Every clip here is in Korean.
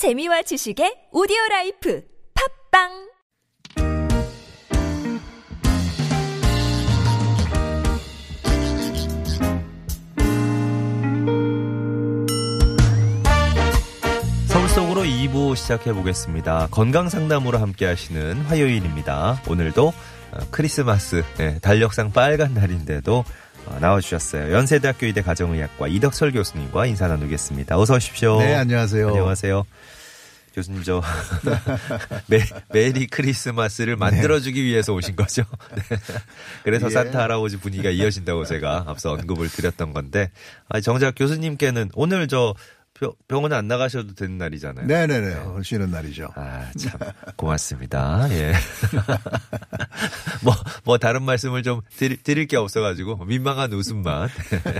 재미와 지식의 오디오 라이프 팟빵 서울 속으로 2부 시작해 보겠습니다. 건강 상담으로 함께 하시는 화요일입니다. 오늘도 어, 크리스마스 예, 달력상 빨간 날인데도 어, 나와주셨어요. 연세대학교 의대 가정의학과 이덕철 교수님과 인사 나누겠습니다. 어서 오십시오. 네, 안녕하세요. 안녕하세요. 교수님 저 메, 메리 크리스마스를 만들어주기 위해서 오신 거죠. 네. 그래서 예. 산타 할아버지 분위기가 이어진다고 제가 앞서 언급을 드렸던 건데 아, 정작 교수님께는 오늘 저 병- 병원 안 나가셔도 되는 날이잖아요. 네네 네. 쉬는 날이죠. 아, 참, 고맙습니다. 예. 뭐, 뭐, 다른 말씀을 좀 드릴, 드릴 게 없어가지고, 민망한 웃음만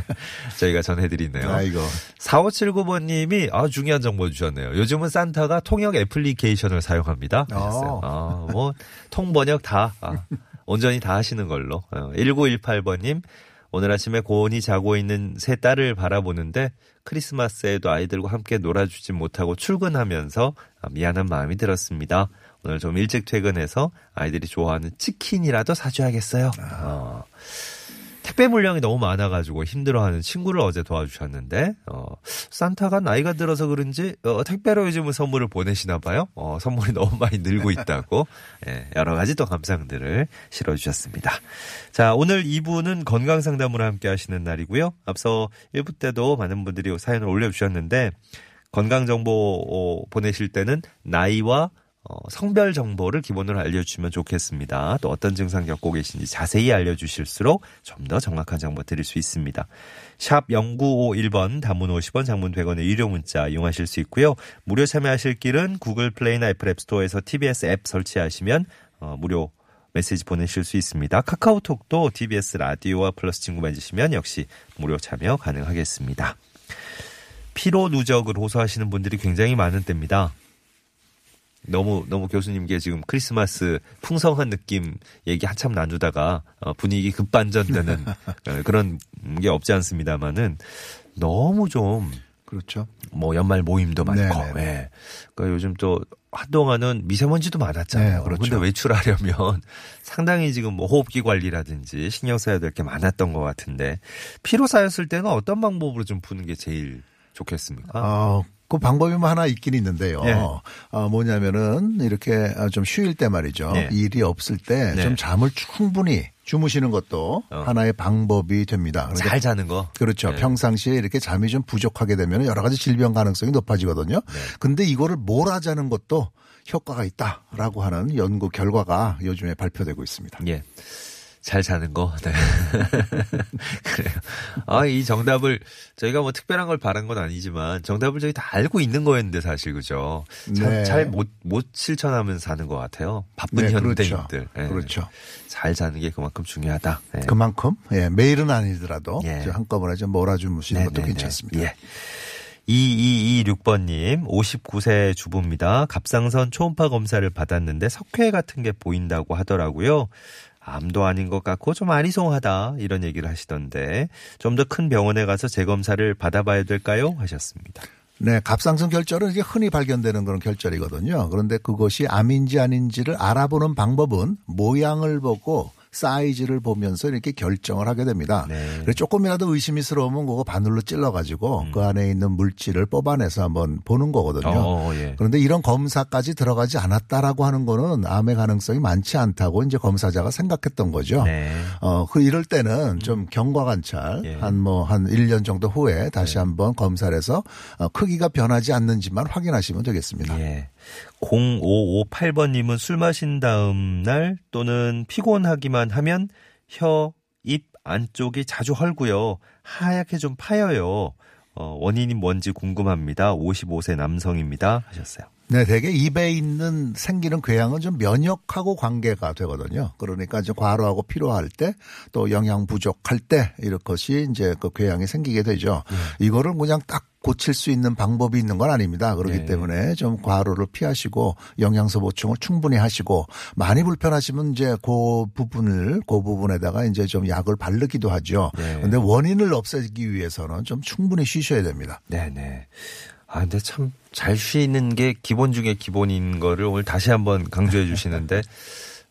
저희가 전해드리네요. 아이고. 4579번님이 아, 중요한 정보 주셨네요. 요즘은 산타가 통역 애플리케이션을 사용합니다. 어. 아, 뭐, 통번역 다, 아, 온전히 다 하시는 걸로. 어, 1918번님, 오늘 아침에 고온이 자고 있는 새 딸을 바라보는데 크리스마스에도 아이들과 함께 놀아주지 못하고 출근하면서 아, 미안한 마음이 들었습니다. 오늘 좀 일찍 퇴근해서 아이들이 좋아하는 치킨이라도 사줘야겠어요. 어. 택배 물량이 너무 많아가지고 힘들어하는 친구를 어제 도와주셨는데 어, 산타가 나이가 들어서 그런지 어, 택배로 요즘은 선물을 보내시나 봐요. 어, 선물이 너무 많이 늘고 있다고 예, 여러 가지 또 감상들을 실어주셨습니다. 자 오늘 2부는 건강 상담으로 함께 하시는 날이고요. 앞서 1부 때도 많은 분들이 사연을 올려주셨는데 건강 정보 어, 보내실 때는 나이와 어, 성별 정보를 기본으로 알려주시면 좋겠습니다. 또 어떤 증상 겪고 계신지 자세히 알려주실수록 좀 더 정확한 정보 드릴 수 있습니다. 샵 0951번 단문 50원 장문 100원의 유료 문자 이용하실 수 있고요. 무료 참여하실 길은 구글 플레이나 애플 앱스토어에서 TBS 앱 설치하시면 어, 무료 메시지 보내실 수 있습니다. 카카오톡도 TBS 라디오와 플러스 친구 맺으시면 역시 무료 참여 가능하겠습니다. 피로 누적을 호소하시는 분들이 굉장히 많은 때입니다. 너무 너무 교수님께 지금 크리스마스 풍성한 느낌 얘기 한참 나누다가 어, 분위기 급반전되는 어, 그런 게 없지 않습니다만은 너무 좀 그렇죠. 뭐 연말 모임도 많고. 예. 그러니까 요즘 또 한동안은 미세먼지도 많았잖아요. 네, 그렇죠. 근데 외출하려면 상당히 지금 뭐 호흡기 관리라든지 신경 써야 될 게 많았던 것 같은데 피로 쌓였을 때는 어떤 방법으로 좀 푸는 게 제일 좋겠습니까? 어, 그 방법이 뭐 하나 있긴 있는데요. 예. 어, 뭐냐면은 이렇게 좀 쉬일 때 말이죠. 네. 일이 없을 때좀 네. 잠을 충분히 주무시는 것도 어. 하나의 방법이 됩니다. 그러니까 잘 자는 거. 그렇죠. 네. 평상시에 이렇게 잠이 좀 부족하게 되면 여러 가지 질병 가능성이 높아지거든요. 네. 근데 이거를 몰아자는 것도 효과가 있다라고 하는 연구 결과가 요즘에 발표되고 있습니다. 예. 잘 자는 거. 네. 그래요. 아, 이 정답을 저희가 뭐 특별한 걸 바란 건 아니지만 정답을 저희 다 알고 있는 거였는데 사실 그죠. 네. 잘못 못 실천하면서 사는 것 같아요. 바쁜 네, 현대인들. 그렇죠. 예. 그렇죠. 잘 자는 게 그만큼 중요하다. 예. 그만큼 예, 매일은 아니더라도 예. 좀 한꺼번에 좀 몰아주무시는 것도 네네네. 괜찮습니다. 예. 2226번님, 59세 주부입니다. 갑상선 초음파 검사를 받았는데 석회 같은 게 보인다고 하더라고요. 암도 아닌 것 같고 좀 아리송하다 이런 얘기를 하시던데 좀 더 큰 병원에 가서 재검사를 받아봐야 될까요? 하셨습니다. 네, 갑상선 결절은 이게 흔히 발견되는 그런 결절이거든요. 그런데 그것이 암인지 아닌지를 알아보는 방법은 모양을 보고 사이즈를 보면서 이렇게 결정을 하게 됩니다. 네. 그래서 조금이라도 의심스러우면 그거 바늘로 찔러가지고 음. 그 안에 있는 물질을 뽑아내서 한번 보는 거거든요. 어, 예. 그런데 이런 검사까지 들어가지 않았다라고 하는 거는 암의 가능성이 많지 않다고 이제 검사자가 생각했던 거죠. 네. 어, 그 이럴 때는 좀 경과 관찰 예. 한뭐한 1년 정도 후에 다시 네. 한번 검사를 해서 어, 크기가 변하지 않는지만 확인하시면 되겠습니다. 예. 0558번님은 술 마신 다음 날 또는 피곤하기만 하면 혀, 입 안쪽이 자주 헐고요. 하얗게 좀 파여요. 어, 원인이 뭔지 궁금합니다. 55세 남성입니다. 하셨어요. 네, 대개 입에 있는 생기는 궤양은 좀 면역하고 관계가 되거든요. 그러니까 이제 과로하고 피로할 때 또 영양 부족할 때 이렇것이 이제 그 궤양이 생기게 되죠. 이거를 그냥 딱 고칠 수 있는 방법이 있는 건 아닙니다. 그렇기 네. 때문에 좀 과로를 피하시고 영양소 보충을 충분히 하시고 많이 불편하시면 이제 그 부분을 그 부분에다가 이제 좀 약을 바르기도 하죠. 네. 근데 원인을 없애기 위해서는 좀 충분히 쉬셔야 됩니다. 네 네. 아, 근데 참 잘 쉬는 게 기본 중에 기본인 거를 오늘 다시 한번 강조해 주시는데,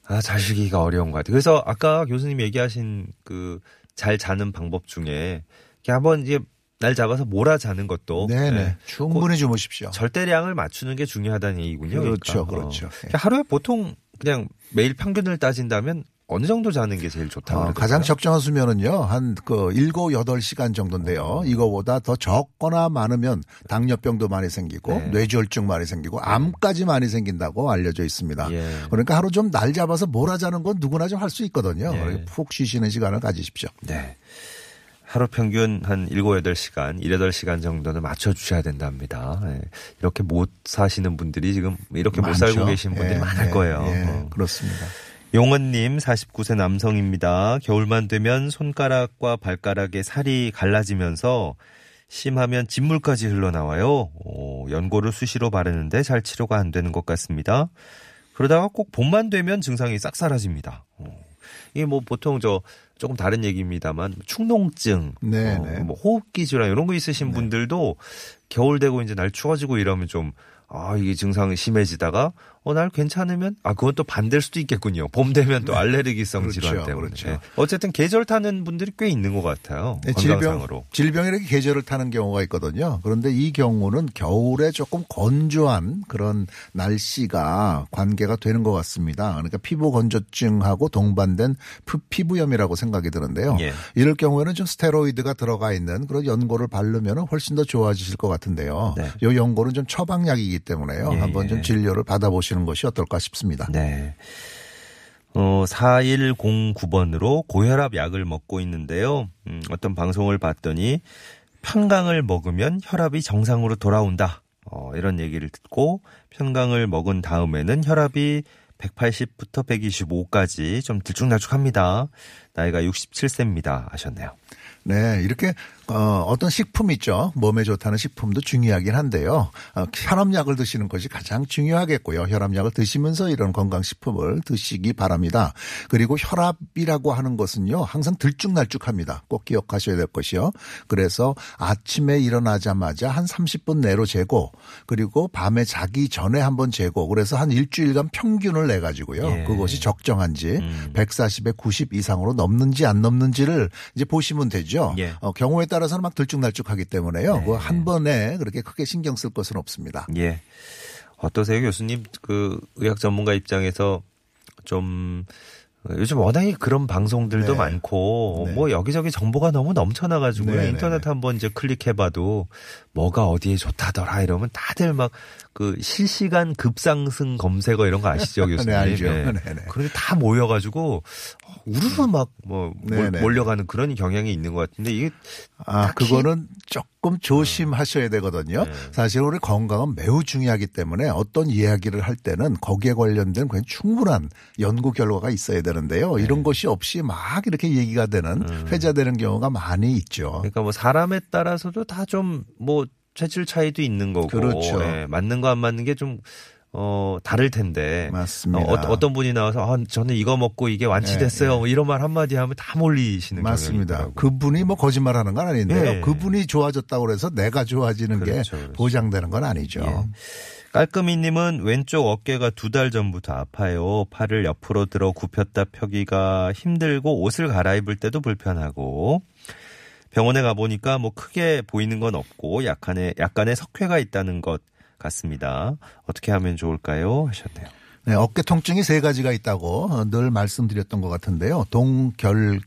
아, 잘 쉬기가 어려운 것 같아요. 그래서 아까 교수님 얘기하신 그 잘 자는 방법 중에 이렇게 한번 이제 날 잡아서 몰아 자는 것도 네네. 네. 충분히 주무십시오. 절대량을 맞추는 게 중요하다는 얘기군요. 그렇죠, 그러니까. 그렇죠. 어. 하루에 보통 그냥 매일 평균을 따진다면 어느 정도 자는 게 제일 좋다고 어? 가장 적정한 수면은요, 한그 일곱 여덟 시간 정도인데요. 이거보다 더 적거나 많으면 당뇨병도 많이 생기고 네. 뇌졸중 많이 생기고 암까지 많이 생긴다고 알려져 있습니다. 예. 그러니까 하루 좀 날 잡아서 몰아 자는 건 누구나 좀 할 수 있거든요. 예. 푹 쉬시는 시간을 가지십시오. 네. 하루 평균 한 7, 8시간, 1, 8시간 정도는 맞춰주셔야 된답니다. 예. 이렇게 못 사시는 분들이 지금 이렇게 못 많죠. 살고 계신 분들이 예, 많을 예, 거예요. 예, 어. 그렇습니다. 용은님 49세 남성입니다. 겨울만 되면 손가락과 발가락에 살이 갈라지면서 심하면 진물까지 흘러나와요. 오, 연고를 수시로 바르는데 잘 치료가 안 되는 것 같습니다. 그러다가 꼭 봄만 되면 증상이 싹 사라집니다. 오, 이게 뭐 보통 저 조금 다른 얘기입니다만 축농증, 네, 어, 네. 뭐 호흡기 질환 이런 거 있으신 분들도 겨울 되고 이제 날 추워지고 이러면 좀 아, 이게 증상이 심해지다가, 어, 날 괜찮으면, 아, 그건 또 반대일 수도 있겠군요. 봄 되면 또 알레르기성 그렇죠, 질환 때문에. 그렇죠. 예. 어쨌든 계절 타는 분들이 꽤 있는 것 같아요. 네, 질병, 건강상으로. 질병이 이렇게 계절을 타는 경우가 있거든요. 그런데 이 경우는 겨울에 조금 건조한 그런 날씨가 관계가 되는 것 같습니다. 그러니까 피부 건조증하고 동반된 피- 피부염이라고 생각이 드는데요. 예. 이럴 경우에는 좀 스테로이드가 들어가 있는 그런 연고를 바르면 훨씬 더 좋아지실 것 같은데요. 네. 이 연고는 좀 처방약이기 때문에요. 예, 한번 예. 좀 진료를 받아보시 는 것이 어떨까 싶습니다. 네. 어, 4109번으로 고혈압 약을 먹고 있는데요. 음, 어떤 방송을 봤더니 편강을 먹으면 혈압이 정상으로 돌아온다. 어, 이런 얘기를 듣고 편강을 먹은 다음에는 혈압이 180부터 125까지 좀 들쭉날쭉합니다. 나이가 67세입니다. 하셨네요. 네, 이렇게 어, 어떤 식품 있죠. 몸에 좋다는 식품도 중요하긴 한데요. 어, 혈압약을 드시는 것이 가장 중요하겠고요. 혈압약을 드시면서 이런 건강식품을 드시기 바랍니다. 그리고 혈압이라고 하는 것은요. 항상 들쭉날쭉합니다. 꼭 기억하셔야 될 것이요. 그래서 아침에 일어나자마자 한 30분 내로 재고 그리고 밤에 자기 전에 한번 재고 그래서 한 일주일간 평균을 내 가지고요. 예. 그것이 적정한지 음. 140에 90 이상으로 넘는지 안 넘는지를 이제 보시면 되죠. 예. 어, 경우에 따라 서는 막 들쭉날쭉하기 때문에요. 네. 한 번에 그렇게 크게 신경 쓸 것은 없습니다. 예. 어떠세요, 교수님? 그 의학 전문가 입장에서 좀 요즘 워낙에 그런 방송들도 네. 많고 네. 뭐 여기저기 정보가 너무 넘쳐나가지고요. 네, 네, 인터넷 네. 한번 이제 클릭해봐도 뭐가 어디에 좋다더라 이러면 다들 막 그 실시간 급상승 검색어 이런 거 아시죠, 교수님? 네, 알죠. 예. 네, 네. 그런데 다 모여가지고 우르르 막뭐 네, 네. 몰려가는 그런 경향이 있는 것 같은데 이게 아, 그거는 조금 조심하셔야 되거든요. 네. 사실 우리 건강은 매우 중요하기 때문에 어떤 이야기를 할 때는 거기에 관련된 그냥 충분한 연구 결과가 있어야 되는데요. 네. 이런 것이 없이 막 이렇게 얘기가 되는 음. 회자되는 경우가 많이 있죠. 그러니까 뭐 사람에 따라서도 다 좀뭐 체질 차이도 있는 거고 그렇죠. 예, 맞는 거 안 맞는 게 좀 어, 다를 텐데. 맞습니다. 어, 어떤 분이 나와서 아, 저는 이거 먹고 이게 완치됐어요. 네, 뭐 이런 말 한마디 하면 다 몰리시는 맞습니다. 경향이 있더라고요. 그분이 뭐 거짓말 하는 건 아닌데요. 네. 그분이 좋아졌다고 해서 내가 좋아지는 그렇죠, 게 그렇죠. 보장되는 건 아니죠. 예. 깔끔이님은 왼쪽 어깨가 두 달 전부터 아파요. 팔을 옆으로 들어 굽혔다 펴기가 힘들고 옷을 갈아입을 때도 불편하고 병원에 가보니까 뭐 크게 보이는 건 없고 약간의 약간의 석회가 있다는 것 같습니다. 어떻게 하면 좋을까요? 하셨네요. 네, 어깨 통증이 세 가지가 있다고 어, 늘 말씀드렸던 것 같은데요. 동결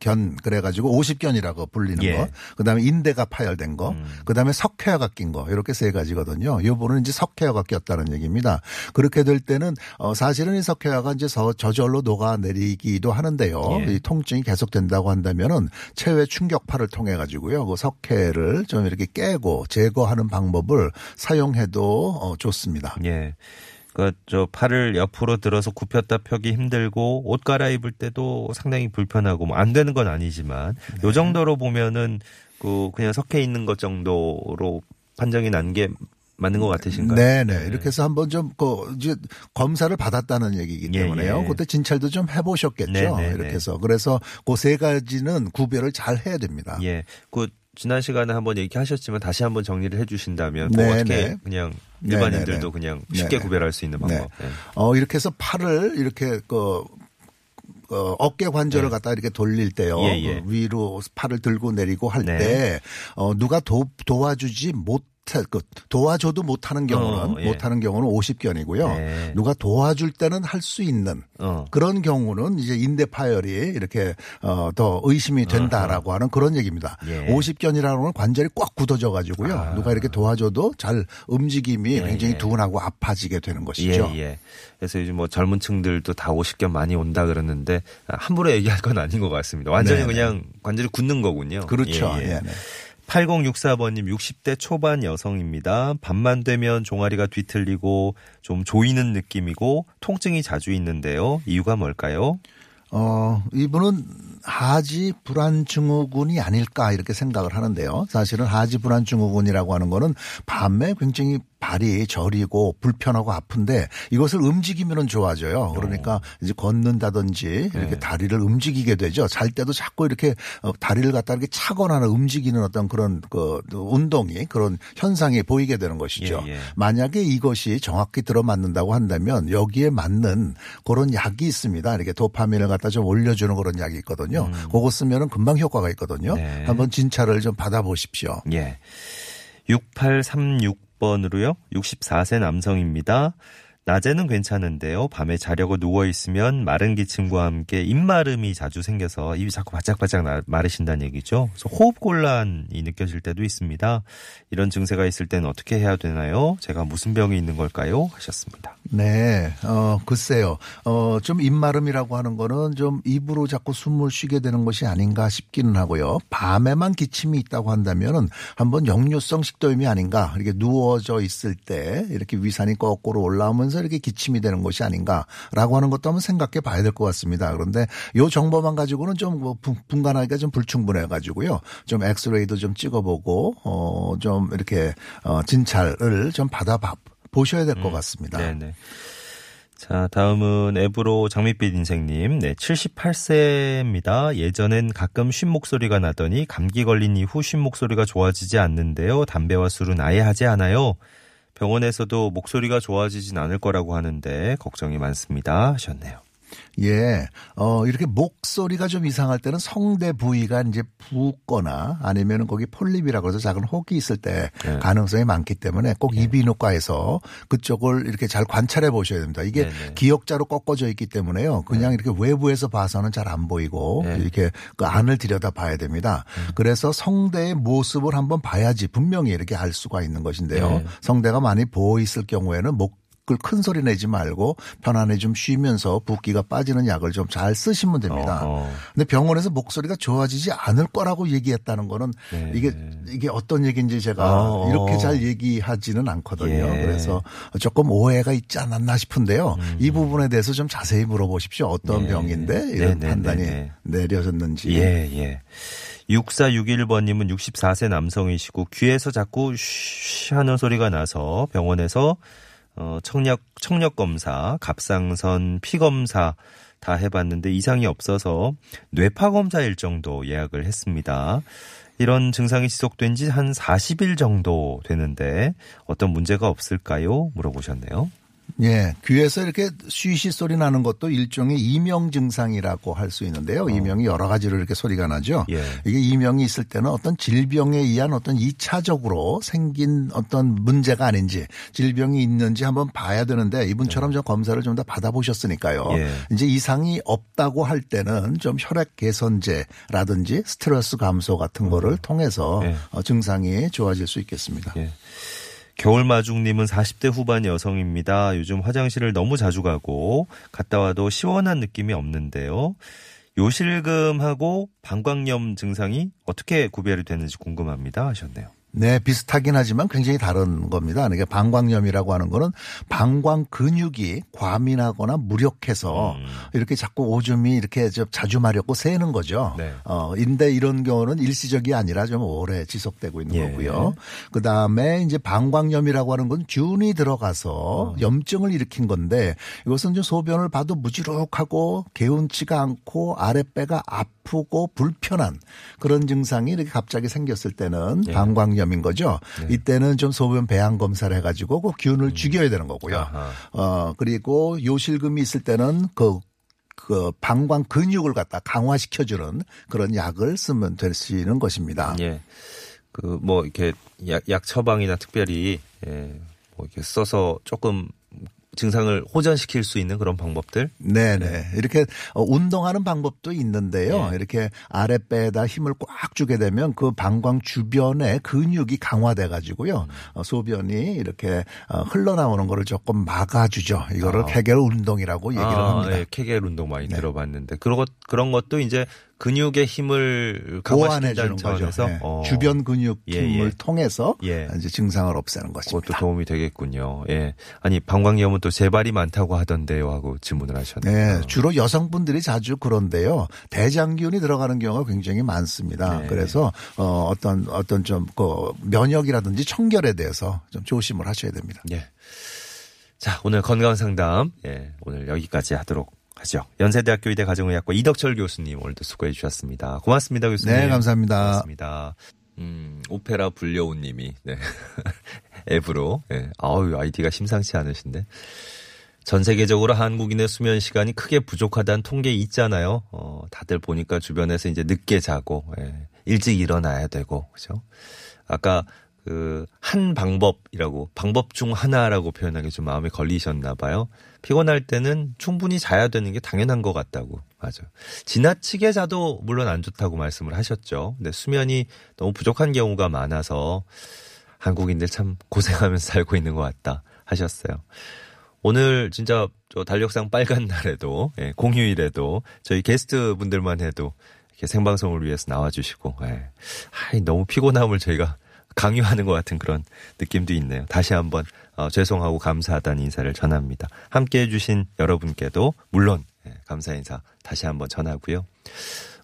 견 그래가지고 50견이라고 불리는 예. 거, 그다음에 인대가 파열된 거, 음. 그다음에 석회화가 낀 거 이렇게 세 가지거든요. 요번은 이제 석회화가 꼈다는 얘기입니다. 그렇게 될 때는 어, 사실은 이 석회화가 이제 서- 저절로 녹아 내리기도 하는데요. 예. 이 통증이 계속된다고 한다면은 체외 충격파를 통해 가지고요. 그 석회를 좀 이렇게 깨고 제거하는 방법을 사용해도 어, 좋습니다. 예. 그, 저, 팔을 옆으로 들어서 굽혔다 펴기 힘들고, 옷 갈아입을 때도 상당히 불편하고, 뭐, 안 되는 건 아니지만, 네. 요 정도로 보면은, 그, 그냥 석회 있는 것 정도로 판정이 난 게 맞는 것 같으신가요? 네 네. 이렇게 해서 한번 좀, 그, 이제 검사를 받았다는 얘기이기 예, 때문에요. 예. 그때 진찰도 좀 해보셨겠죠. 네, 네, 이렇게 네. 해서. 그래서 그 세 가지는 구별을 잘 해야 됩니다. 예. 그, 지난 시간에 한번 얘기하셨지만 다시 한번 정리를 해주신다면 네, 뭐 어떻게 네. 그냥 네, 일반인들도 네, 네. 그냥 쉽게 네, 구별할 수 있는 네. 방법. 네. 어, 이렇게 해서 팔을 이렇게 그 어, 어깨 관절을 네. 갖다 이렇게 돌릴 때요. 예, 예. 어, 위로 팔을 들고 내리고 할 네. 때, 어, 누가 도, 도와주지 못, 그, 도와줘도 못하는 경우는, 어, 예. 못하는 경우는 50견이고요. 네. 누가 도와줄 때는 할 수 있는 어. 그런 경우는 이제 인대 파열이 이렇게 어, 더 의심이 된다라고 하는 그런 얘기입니다. 예. 50견이라는 건 관절이 꽉 굳어져 가지고요. 아. 누가 이렇게 도와줘도 잘 움직임이 예, 굉장히 예. 둔하고 아파지게 되는 것이죠. 예, 예. 그래서 요즘 뭐 젊은 층들도 다 50견 많이 온다 그러는데 함부로 얘기할 건 아닌 것 같습니다. 완전히 네네. 그냥 관절이 굳는 거군요. 그렇죠. 예, 예. 예, 네. 8064번님 60대 초반 여성입니다. 밤만 되면 종아리가 뒤틀리고 좀 조이는 느낌이고 통증이 자주 있는데요. 이유가 뭘까요? 어, 이분은 하지 불안 증후군이 아닐까 이렇게 생각을 하는데요. 사실은 하지 불안 증후군이라고 하는 거는 밤에 굉장히 발이 저리고 불편하고 아픈데 이것을 움직이면은 좋아져요. 그러니까 이제 걷는다든지 이렇게 네. 다리를 움직이게 되죠. 잘 때도 자꾸 이렇게 어, 다리를 갖다 이렇게 차거나 움직이는 어떤 그런 그 운동이 그런 현상이 보이게 되는 것이죠. 예, 예. 만약에 이것이 정확히 들어맞는다고 한다면 여기에 맞는 그런 약이 있습니다. 이렇게 도파민을 갖다 좀 올려주는 그런 약이 있거든요. 그거 쓰면은 금방 효과가 있거든요. 음. 네. 한번 진찰을 좀 받아보십시오. 예. 6836 번으로요. 64세 남성입니다. 낮에는 괜찮은데요. 밤에 자려고 누워 있으면 마른 기침과 함께 입마름이 자주 생겨서 입이 자꾸 바짝바짝 나- 마르신다는 얘기죠. 그래서 호흡 곤란이 느껴질 때도 있습니다. 이런 증세가 있을 때는 어떻게 해야 되나요? 제가 무슨 병이 있는 걸까요? 하셨습니다. 네, 어, 글쎄요. 어, 좀 입마름이라고 하는 거는 좀 입으로 자꾸 숨을 쉬게 되는 것이 아닌가 싶기는 하고요. 밤에만 기침이 있다고 한다면은 한번 역류성 식도염이 아닌가. 이렇게 누워져 있을 때 이렇게 위산이 거꾸로 올라오면 서 이렇게 기침이 되는 것이 아닌가라고 하는 것도 한번 생각해 봐야 될 것 같습니다. 그런데 요 정보만 가지고는 좀 뭐 분간하기가 좀 불충분해 가지고요. 좀 엑스레이도 좀 찍어보고, 어, 좀 이렇게, 어, 진찰을 좀 받아 봐- 보셔야 될것 같습니다. 네네. 자, 다음은 앱으로 장밋빛 인생님. 네, 78세입니다. 예전엔 가끔 쉰 목소리가 나더니 감기 걸린 이후 쉰 목소리가 좋아지지 않는데요. 담배와 술은 아예 하지 않아요. 병원에서도 목소리가 좋아지진 않을 거라고 하는데 걱정이 많습니다. 하셨네요. 예, 어, 이렇게 목소리가 좀 이상할 때는 성대 부위가 이제 붓거나 아니면은 거기 폴립이라고 해서 작은 혹이 있을 때 네. 가능성이 많기 때문에 꼭 이비인후과에서 그쪽을 이렇게 잘 관찰해 보셔야 됩니다. 이게 네네. 기역자로 꺾어져 있기 때문에요. 그냥 이렇게 외부에서 봐서는 잘 안 보이고 네. 이렇게 그 안을 들여다 봐야 됩니다. 그래서 성대의 모습을 한번 봐야지 분명히 이렇게 알 수가 있는 것인데요. 네. 성대가 많이 부어 있을 경우에는 목 그걸 큰 소리 내지 말고 편안히 좀 쉬면서 붓기가 빠지는 약을 좀 잘 쓰시면 됩니다. 어허. 근데 병원에서 목소리가 좋아지지 않을 거라고 얘기했다는 거는 네. 이게 이게 어떤 얘기인지 제가 어. 이렇게 잘 얘기하지는 않거든요. 예. 그래서 조금 오해가 있지 않았나 싶은데요. 이 부분에 대해서 좀 자세히 물어보십시오. 어떤 음. 예. 병인데 이런 네, 네, 판단이 네, 네. 내려졌는지. 예, 예. 6461번님은 64세 남성이시고 귀에서 자꾸 쉬 하는 소리가 나서 병원에서 어, 청력, 청력 검사, 갑상선, 피 검사 다 해봤는데 이상이 없어서 뇌파 검사 일정도 예약을 했습니다. 이런 증상이 지속된 지 한 40일 정도 되는데 어떤 문제가 없을까요? 물어보셨네요. 예, 귀에서 이렇게 쉬쉬 소리 나는 것도 일종의 이명 증상이라고 할 수 있는데요. 이명이 여러 가지로 이렇게 소리가 나죠. 어. 예. 이게 이명이 있을 때는 어떤 질병에 의한 어떤 이차적으로 생긴 어떤 문제가 아닌지 질병이 있는지 한번 봐야 되는데 이분처럼 좀 검사를 좀 더 받아보셨으니까요. 네. 예. 이제 이상이 없다고 할 때는 좀 혈액 개선제라든지 스트레스 감소 같은 거를 통해서 예. 어, 증상이 좋아질 수 있겠습니다. 예. 겨울마중님은 40대 후반 여성입니다. 요즘 화장실을 너무 자주 가고 갔다 와도 시원한 느낌이 없는데요. 요실금하고 방광염 증상이 어떻게 구별이 되는지 궁금합니다 하셨네요. 네, 비슷하긴 하지만 굉장히 다른 겁니다. 그러니까 방광염이라고 하는 거는 방광 근육이 과민하거나 무력해서 음. 이렇게 자꾸 오줌이 이렇게 좀 자주 마렵고 새는 거죠. 네. 어, 인데 이런 경우는 일시적이 아니라 좀 오래 지속되고 있는 예. 거고요. 그 다음에 이제 방광염이라고 하는 건 균이 들어가서 어. 염증을 일으킨 건데 이것은 좀 소변을 봐도 무지룩하고 개운치가 않고 아랫배가 아프고 불편한 그런 증상이 이렇게 갑자기 생겼을 때는 예. 방광염 인 거죠. 이때는 좀 소변 배양 검사를 해가지고 그 균을 죽여야 되는 거고요. 음. 아하. 어 그리고 요실금이 있을 때는 그그 방광 근육을 갖다 강화시켜주는 그런 약을 쓰면 될 수 있는 것입니다. 예. 그 뭐 이렇게 약, 약 처방이나 특별히 예. 뭐 이렇게 써서 조금 증상을 호전시킬 수 있는 그런 방법들. 네네. 이렇게 어, 운동하는 방법도 있는데요. 예. 이렇게 아랫배에다 힘을 꽉 주게 되면 그 방광 주변에 근육이 강화돼 가지고요. 어, 소변이 이렇게 어, 흘러나오는 거를 조금 막아주죠. 이거를 아. 케겔 운동이라고 얘기를 아, 합니다. 예, 케겔 운동 많이 네. 들어봤는데 그런 것 그런 것도 이제 근육의 힘을 보완해 강화시킨다는 주는 거죠. 예. 어, 주변 근육 예, 힘을 예. 통해서 예. 이제 증상을 없애는 그것도 것입니다. 도움이 되겠군요. 예. 아니 방광염은 또 재발이 많다고 하던데요 하고 질문을 하셨네요. 네, 주로 여성분들이 자주 그런데요. 대장균이 들어가는 경우가 굉장히 많습니다. 네. 그래서 어 어떤 어떤 좀 그 면역이라든지 청결에 대해서 좀 조심을 하셔야 됩니다. 예. 자, 오늘 건강 상담, 예, 오늘 여기까지 하도록 하죠. 연세대학교 의대 가정의학과 이덕철 교수님 오늘도 수고해 주셨습니다. 고맙습니다, 교수님. 네, 감사합니다. 고맙습니다. 음, 오페라 불려온 님이, 네. 앱으로, 예. 아우, 아이디가 심상치 않으신데. 전 세계적으로 한국인의 수면 시간이 크게 부족하다는 통계 있잖아요. 어, 다들 보니까 주변에서 이제 늦게 자고, 예. 일찍 일어나야 되고, 그죠? 아까 그, 한 방법이라고, 방법 중 하나라고 표현하기 좀 마음에 걸리셨나 봐요. 피곤할 때는 충분히 자야 되는 게 당연한 것 같다고. 맞아요. 지나치게 자도 물론 안 좋다고 말씀을 하셨죠. 근데 수면이 너무 부족한 경우가 많아서 한국인들 참 고생하면서 살고 있는 것 같다 하셨어요. 오늘 진짜 저 달력상 빨간 날에도 예, 공휴일에도 저희 게스트 분들만 해도 이렇게 생방송을 위해서 나와주시고 예. 아이, 너무 피곤함을 저희가 강요하는 것 같은 그런 느낌도 있네요. 다시 한번 어, 죄송하고 감사하다는 인사를 전합니다. 함께 해 주신 여러분께도 물론 예, 감사 인사 다시 한번 전하고요.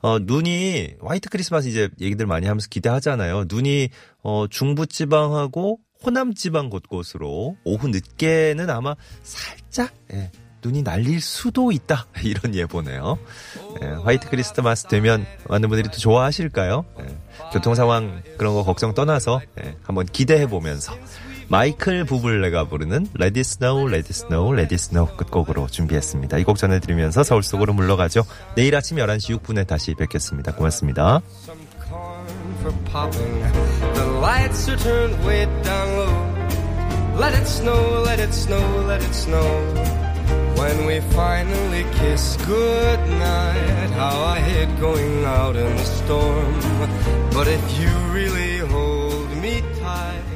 어, 눈이 화이트 크리스마스 이제 얘기들 많이 하면서 기대하잖아요. 눈이 어, 중부 지방하고 호남 지방 곳곳으로 오후 늦게는 아마 살짝 예, 눈이 날릴 수도 있다 이런 예보네요. 예, 화이트 크리스마스 되면 많은 분들이 또 좋아하실까요? 예, 교통 상황 그런 거 걱정 떠나서 예, 한번 기대해 보면서 마이클 부블레가 부르는 Let It Snow, Let It Snow 끝곡으로 준비했습니다. 이 곡 전해드리면서 서울 속으로 물러가죠. 내일 아침 11시 6분에 다시 뵙겠습니다. 고맙습니다. Let it snow, let it snow, let it snow. When we finally kiss goodnight, how I hate going out in the storm. But if you really hold me tight,